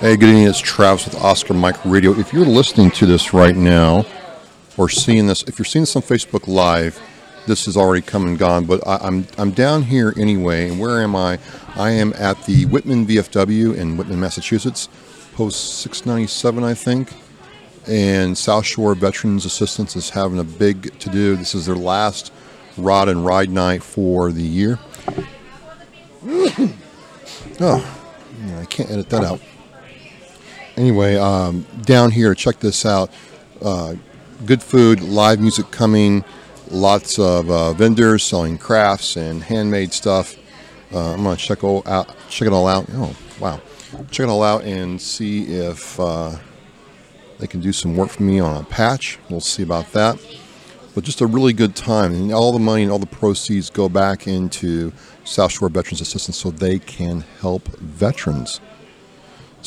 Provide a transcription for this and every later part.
Hey, good evening. It's Travis with Oscar Mike Radio. If you're listening to this right now, or seeing this, if you're seeing this on Facebook Live, this has already come and gone. But I, I'm I'm down here anyway. And where am I? I am at the Whitman VFW in Whitman, Massachusetts, post 697, I think. And South Shore Veterans Assistance is having a big to do. This is their last rod and ride night for the year. oh, I can't edit that out anyway, um, down here, check this out. Uh, good food, live music coming, lots of uh, vendors selling crafts and handmade stuff. Uh, I'm gonna check all out, check it all out. Oh, wow, check it all out and see if uh, they can do some work for me on a patch. We'll see about that. But just a really good time, and all the money and all the proceeds go back into South Shore Veterans Assistance so they can help veterans.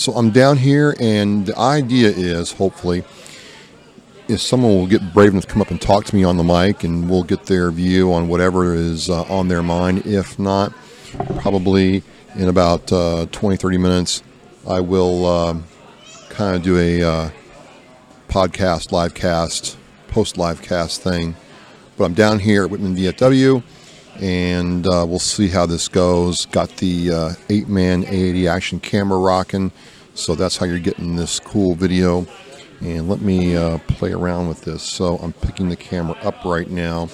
So I'm down here, and the idea is hopefully if someone will get brave enough to come up and talk to me on the mic, and we'll get their view on whatever is uh, on their mind. If not, probably in about uh, 20, 30 minutes, I will uh, um, kind of do a uh, podcast, live cast, post live cast thing. But I'm down here at Whitman VFW and uh, we'll see how this goes. Got the uh, Apeman A80 action camera rocking, so that's how you're getting this cool video. And let me uh, play around with this. So I'm picking the camera up right now,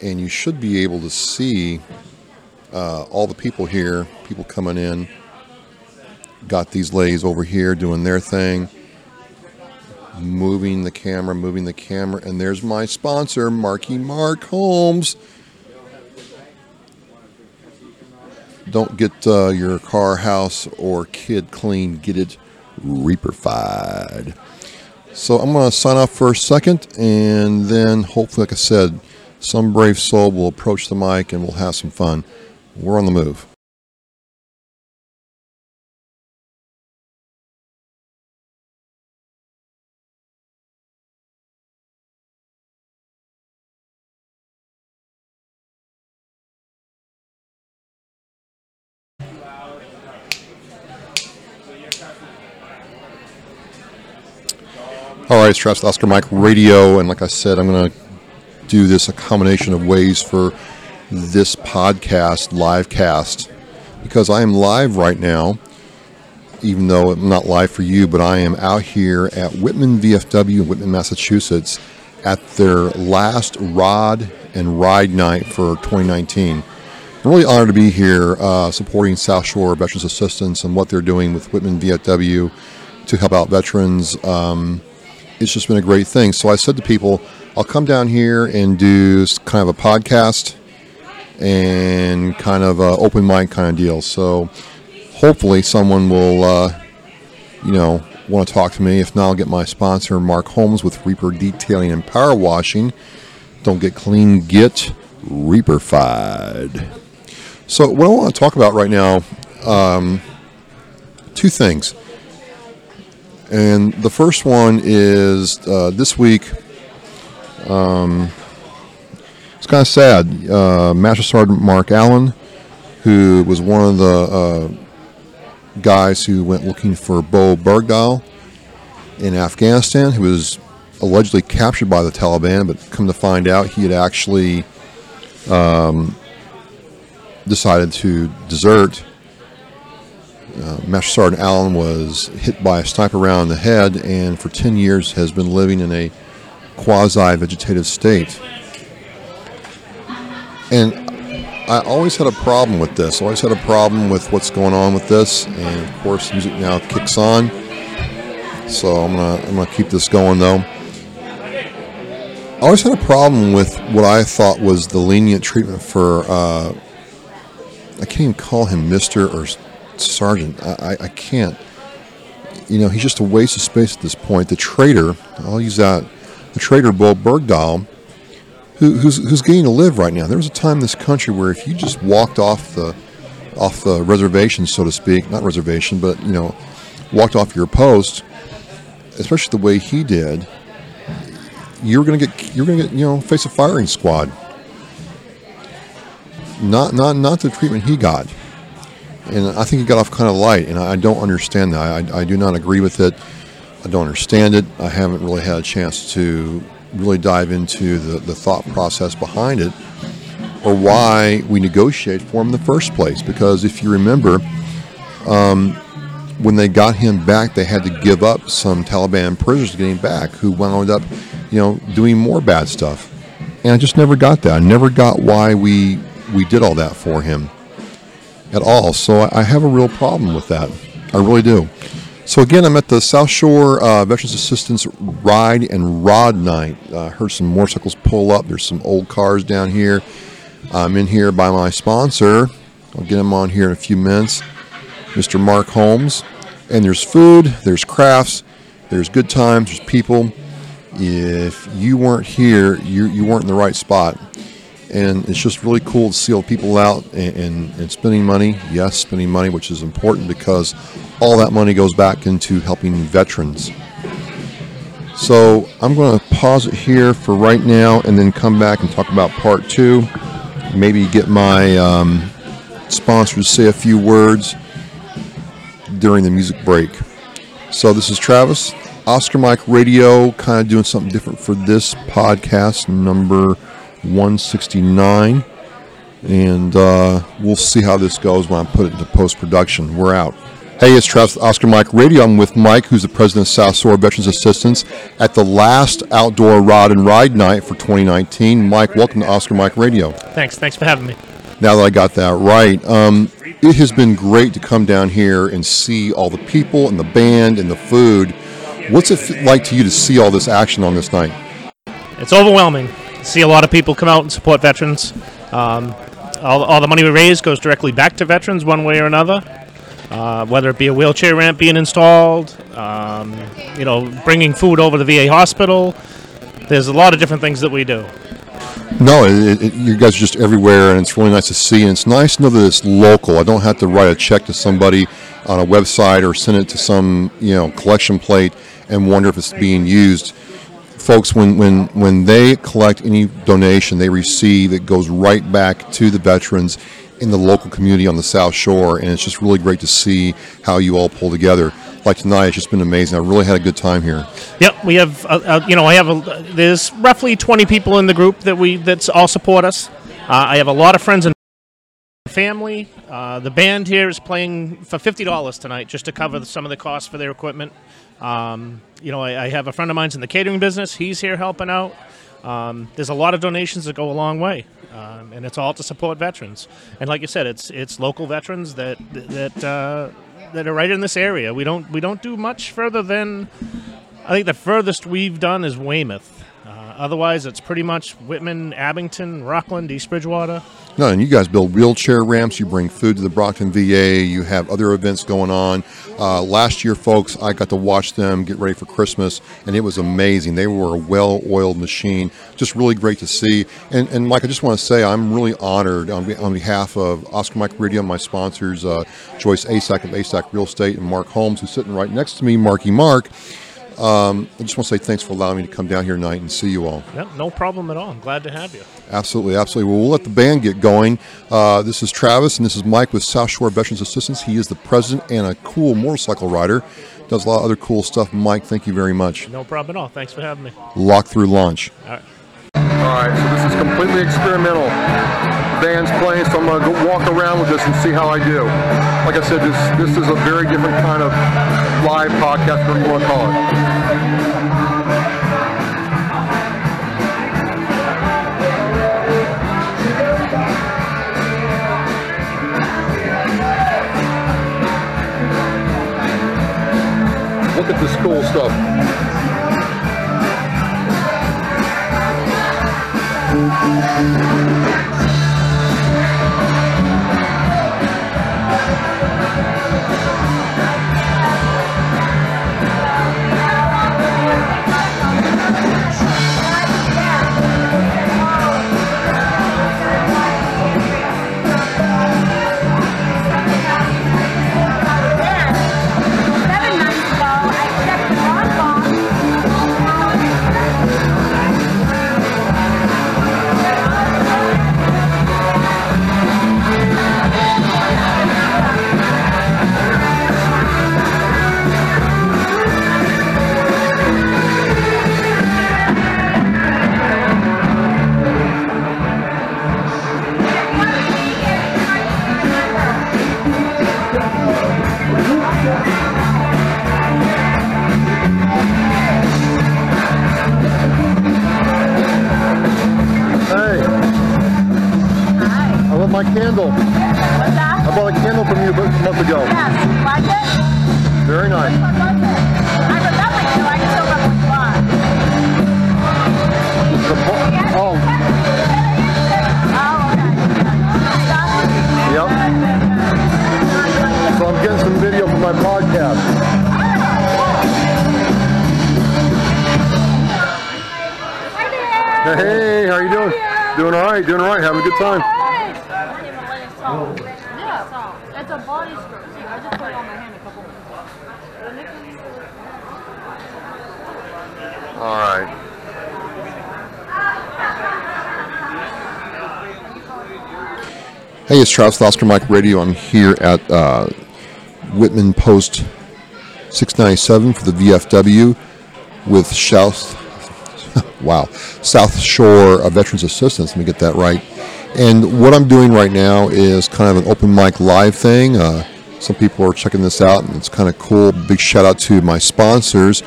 and you should be able to see uh, all the people here, people coming in. Got these ladies over here doing their thing. Moving the camera, moving the camera, and there's my sponsor, Marky Mark Holmes. Don't get uh, your car, house, or kid clean. Get it reaperfied. So I'm going to sign off for a second, and then hopefully, like I said, some brave soul will approach the mic and we'll have some fun. We're on the move. Stress Oscar Mike Radio, and like I said, I'm going to do this a combination of ways for this podcast, live cast, because I am live right now, even though I'm not live for you, but I am out here at Whitman VFW in Whitman, Massachusetts, at their last Rod and Ride night for 2019. I'm really honored to be here uh, supporting South Shore Veterans Assistance and what they're doing with Whitman VFW to help out veterans. Um, it's just been a great thing. So I said to people, I'll come down here and do kind of a podcast and kind of a open mic kind of deal. So hopefully someone will, uh, you know, want to talk to me. If not, I'll get my sponsor, Mark Holmes, with Reaper Detailing and Power Washing. Don't get clean, get Reaperfied. So what I want to talk about right now, um, two things. And the first one is uh, this week. Um, it's kind of sad. Uh, Master Sergeant Mark Allen, who was one of the uh, guys who went looking for Bowe Bergdahl in Afghanistan, who was allegedly captured by the Taliban, but come to find out he had actually um, decided to desert uh, Master Sergeant Allen was hit by a sniper round in the head and for 10 years has been living in a quasi vegetative state. And I always had a problem with this. I always had a problem with what's going on with this. And of course, music now kicks on. So I'm gonna I'm gonna keep this going though. I always had a problem with what I thought was the lenient treatment for. Uh, I can't even call him Mister or sergeant. I, I, can't. You know, he's just a waste of space at this point. The traitor, I'll use that, the traitor Bowe Bergdahl, who, who's, who's getting to live right now. There was a time in this country where if you just walked off the off the reservation, so to speak, not reservation, but you know, walked off your post, especially the way he did, you're gonna get you're gonna get you know face a firing squad. Not not not the treatment he got. And I think it got off kind of light, and I don't understand that. I, I do not agree with it. I don't understand it. I haven't really had a chance to really dive into the, the thought process behind it or why we negotiate for him in the first place. Because if you remember, um, when they got him back, they had to give up some Taliban prisoners to get him back, who wound up, you know, doing more bad stuff. And I just never got that. I never got why we we did all that for him at all. So I have a real problem with that. I really do. So again, I'm at the South Shore uh, Veterans Assistance Ride and Rod Night. Uh, heard some motorcycles pull up. There's some old cars down here. I'm in here by my sponsor. I'll get him on here in a few minutes, Mr. Mark Holmes. And there's food, there's crafts, there's good times, there's people. If you weren't here, you, you weren't in the right spot and it's just really cool to see all people out and, and, and, spending money. Yes, spending money, which is important because all that money goes back into helping veterans. So I'm going to pause it here for right now and then come back and talk about part two. Maybe get my um, sponsor to say a few words during the music break. So this is Travis, Oscar Mike Radio, kind of doing something different for this podcast number 169. And uh, we'll see how this goes when I put it into post production. We're out. Hey, it's Travis Oscar Mike Radio. I'm with Mike, who's the president of South Shore Veterans Assistance, at the last outdoor rod and ride night for 2019. Mike, welcome to Oscar Mike Radio. Thanks. Thanks for having me. Now that I got that right, um, it has been great to come down here and see all the people and the band and the food. What's it like to you to see all this action on this night? It's overwhelming see a lot of people come out and support veterans. Um, all, all, the money we raise goes directly back to veterans one way or another. Uh, whether it be a wheelchair ramp being installed, um, you know, bringing food over to VA hospital. There's a lot of different things that we do. No, it, it, you guys are just everywhere, and it's really nice to see. And it's nice to know that it's local. I don't have to write a check to somebody on a website or send it to some you know collection plate and wonder if it's being used folks, when, when, when they collect any donation they receive, it goes right back to the veterans in the local community on the South Shore, and it's just really great to see how you all pull together. Like tonight, it's just been amazing. I really had a good time here. Yep, we have, uh, uh, you know, I have a, there's roughly 20 people in the group that we that all support us. Uh, I have a lot of friends and family. Uh, the band here is playing for fifty dollars tonight, just to cover some of the costs for their equipment. Um, you know, I, I, have a friend of mine's in the catering business. He's here helping out. Um, there's a lot of donations that go a long way, um, and it's all to support veterans. And like you said, it's it's local veterans that that uh, that are right in this area. We don't we don't do much further than I think the furthest we've done is Weymouth. Uh, otherwise, it's pretty much Whitman, Abington, Rockland, East Bridgewater. No, and you guys build wheelchair ramps. You bring food to the Brockton VA. You have other events going on. Uh, last year, folks, I got to watch them get ready for Christmas, and it was amazing. They were a well-oiled machine. Just really great to see. And, and Mike, I just want to say I'm really honored on, on behalf of Oscar Mike Radio, my sponsors, uh, Joyce Asak of Asak Real Estate, and Mark Holmes, who's sitting right next to me, Marky Mark. Um, I just want to say thanks for allowing me to come down here tonight and see you all. Yep, no problem at all. I'm glad to have you. Absolutely, absolutely. Well, we'll let the band get going. Uh, this is Travis, and this is Mike with South Shore Veterans Assistance. He is the president and a cool motorcycle rider. Does a lot of other cool stuff. Mike, thank you very much. No problem at all. Thanks for having me. Lock through launch. All right. All right, so this is completely experimental. Band's playing, so I'm going to walk around with this and see how I do. Like I said, this this is a very different kind of live podcast, whatever you want to call it. Look at this cool stuff. Video for podcast. Hi there. Hey, how you doing? Doing all right, doing all right, having a good time. Yeah, it's a body scrub. See, I just put it on my hand a couple minutes. All right. Hey, it's Travis with Oscar Mike Radio. I'm here at uh, Whitman Post 697 for the VFW with South, wow, South Shore uh, Veterans Assistance. Let me get that right. And what I'm doing right now is kind of an open mic live thing. Uh, some people are checking this out, and it's kind of cool. Big shout out to my sponsors,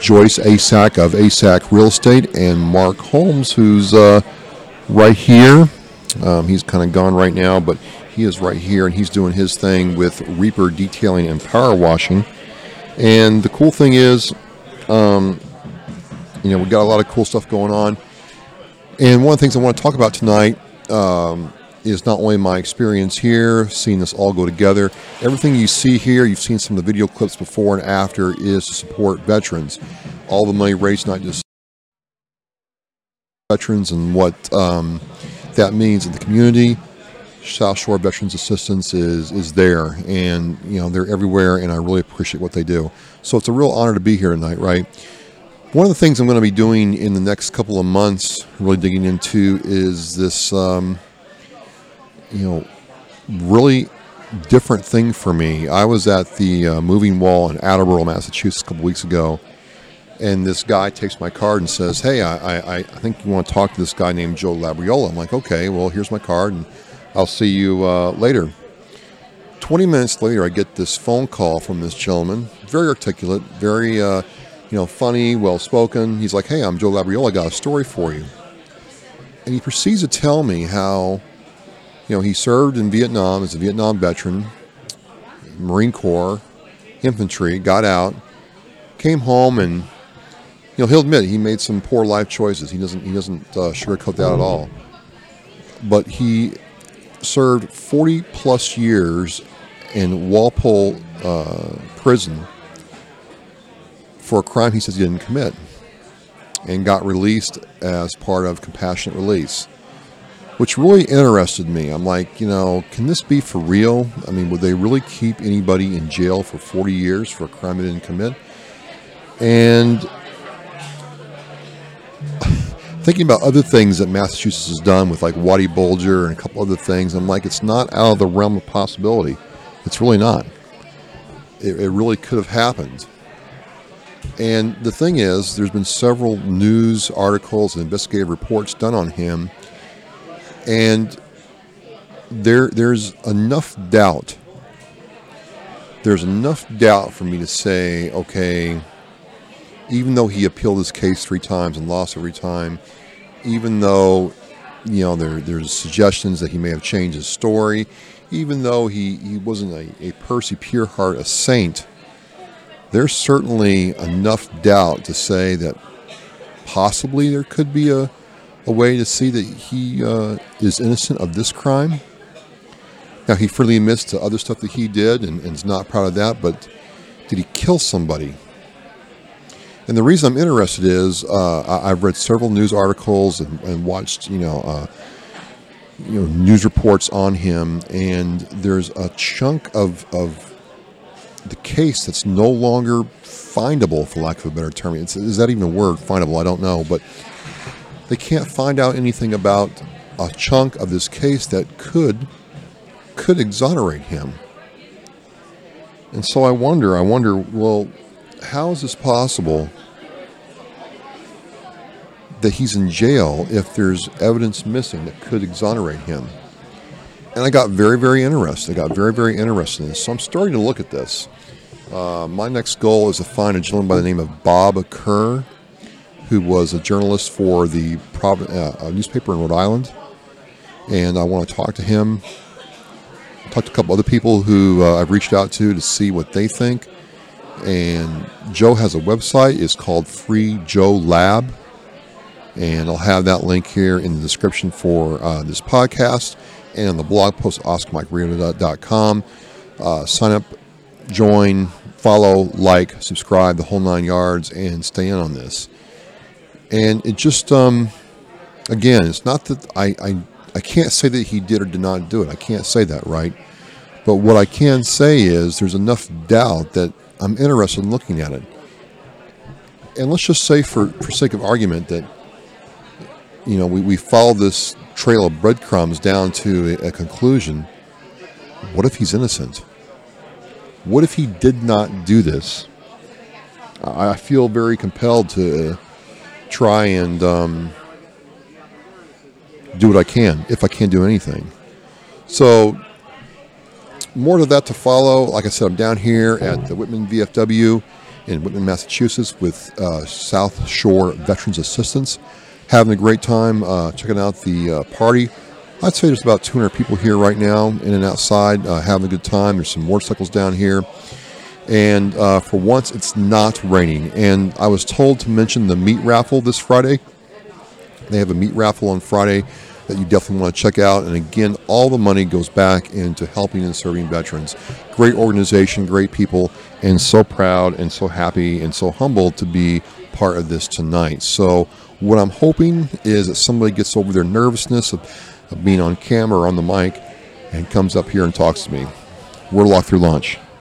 Joyce Asack of Asack Real Estate, and Mark Holmes, who's uh, right here. Um, he's kind of gone right now, but he is right here, and he's doing his thing with Reaper Detailing and Power Washing. And the cool thing is, um, you know, we got a lot of cool stuff going on. And one of the things I want to talk about tonight um, is not only my experience here, seeing this all go together. Everything you see here, you've seen some of the video clips before and after, is to support veterans. All the money raised, not just veterans and what um, that means in the community. South Shore Veterans Assistance is is there, and you know they're everywhere, and I really appreciate what they do. So it's a real honor to be here tonight, right? One of the things I'm going to be doing in the next couple of months, really digging into, is this, um, you know, really different thing for me. I was at the uh, Moving Wall in Attleboro, Massachusetts, a couple weeks ago, and this guy takes my card and says, "Hey, I, I, I think you want to talk to this guy named Joe Labriola." I'm like, "Okay, well, here's my card, and I'll see you uh, later." Twenty minutes later, I get this phone call from this gentleman, very articulate, very, uh, you know, funny, well spoken. He's like, "Hey, I'm Joe Labriola. I got a story for you," and he proceeds to tell me how, you know, he served in Vietnam as a Vietnam veteran, Marine Corps, infantry, got out, came home, and you know, he'll admit he made some poor life choices. He doesn't he doesn't uh, sugarcoat that at all. But he served 40 plus years in Walpole uh, prison for a crime he says he didn't commit, and got released as part of compassionate release, which really interested me. I'm like, you know, can this be for real? I mean, would they really keep anybody in jail for 40 years for a crime they didn't commit? And thinking about other things that Massachusetts has done with like Whitey Bulger and a couple other things, I'm like, it's not out of the realm of possibility. It's really not. It, it really could have happened. And the thing is, there's been several news articles and investigative reports done on him, and there there's enough doubt. There's enough doubt for me to say, okay, even though he appealed his case three times and lost every time, even though you know there there's suggestions that he may have changed his story, even though he, he wasn't a, a Percy Pureheart, a saint, there's certainly enough doubt to say that possibly there could be a, a way to see that he uh, is innocent of this crime. Now, he freely admits to other stuff that he did and, and is not proud of that, but did he kill somebody? And the reason I'm interested is uh, I- I've read several news articles and, and watched, you know, uh, you know, news reports on him, and there's a chunk of of the case that's no longer findable, for lack of a better term. It's, is that even a word? Findable? I don't know, but they can't find out anything about a chunk of this case that could could exonerate him. And so I wonder, I wonder, well, how is this possible that he's in jail if there's evidence missing that could exonerate him? And I got very, very interested. I got very, very interested in this. So I'm starting to look at this. Uh, my next goal is to find a gentleman by the name of Bob Kerr, who was a journalist for the uh, newspaper in Rhode Island. And I want to talk to him talked to a couple other people who uh, I've reached out to to see what they think. And Joe has a website. It's called Free Joe Lab. And I'll have that link here in the description for uh, this podcast and on the blog post, OscarMikeRadio.com. Uh, sign up, join, follow, like, subscribe, the whole nine yards, and stay in on this. And it just, um, again, it's not that I, I, I can't say that he did or did not do it. I can't say that, right? But what I can say is there's enough doubt that I'm interested in looking at it. And let's just say, for, for sake of argument, that you know we, we follow this trail of breadcrumbs down to a, a conclusion. What if he's innocent? What if he did not do this? I, I feel very compelled to try and um, do what I can, if I can do anything. So, more to that to follow. Like I said, I'm down here at the Whitman VFW in Whitman, Massachusetts with uh, South Shore Veterans Assistance. Having a great time uh, checking out the uh, party. I'd say there's about 200 people here right now, in and outside, uh, having a good time. There's some motorcycles down here. And uh, for once, it's not raining. And I was told to mention the meat raffle this Friday. They have a meat raffle on Friday that you definitely want to check out. And again, all the money goes back into helping and serving veterans. Great organization, great people, and so proud and so happy and so humbled to be part of this tonight. So, what I'm hoping is that somebody gets over their nervousness of, of being on camera or on the mic and comes up here and talks to me. We're locked through lunch.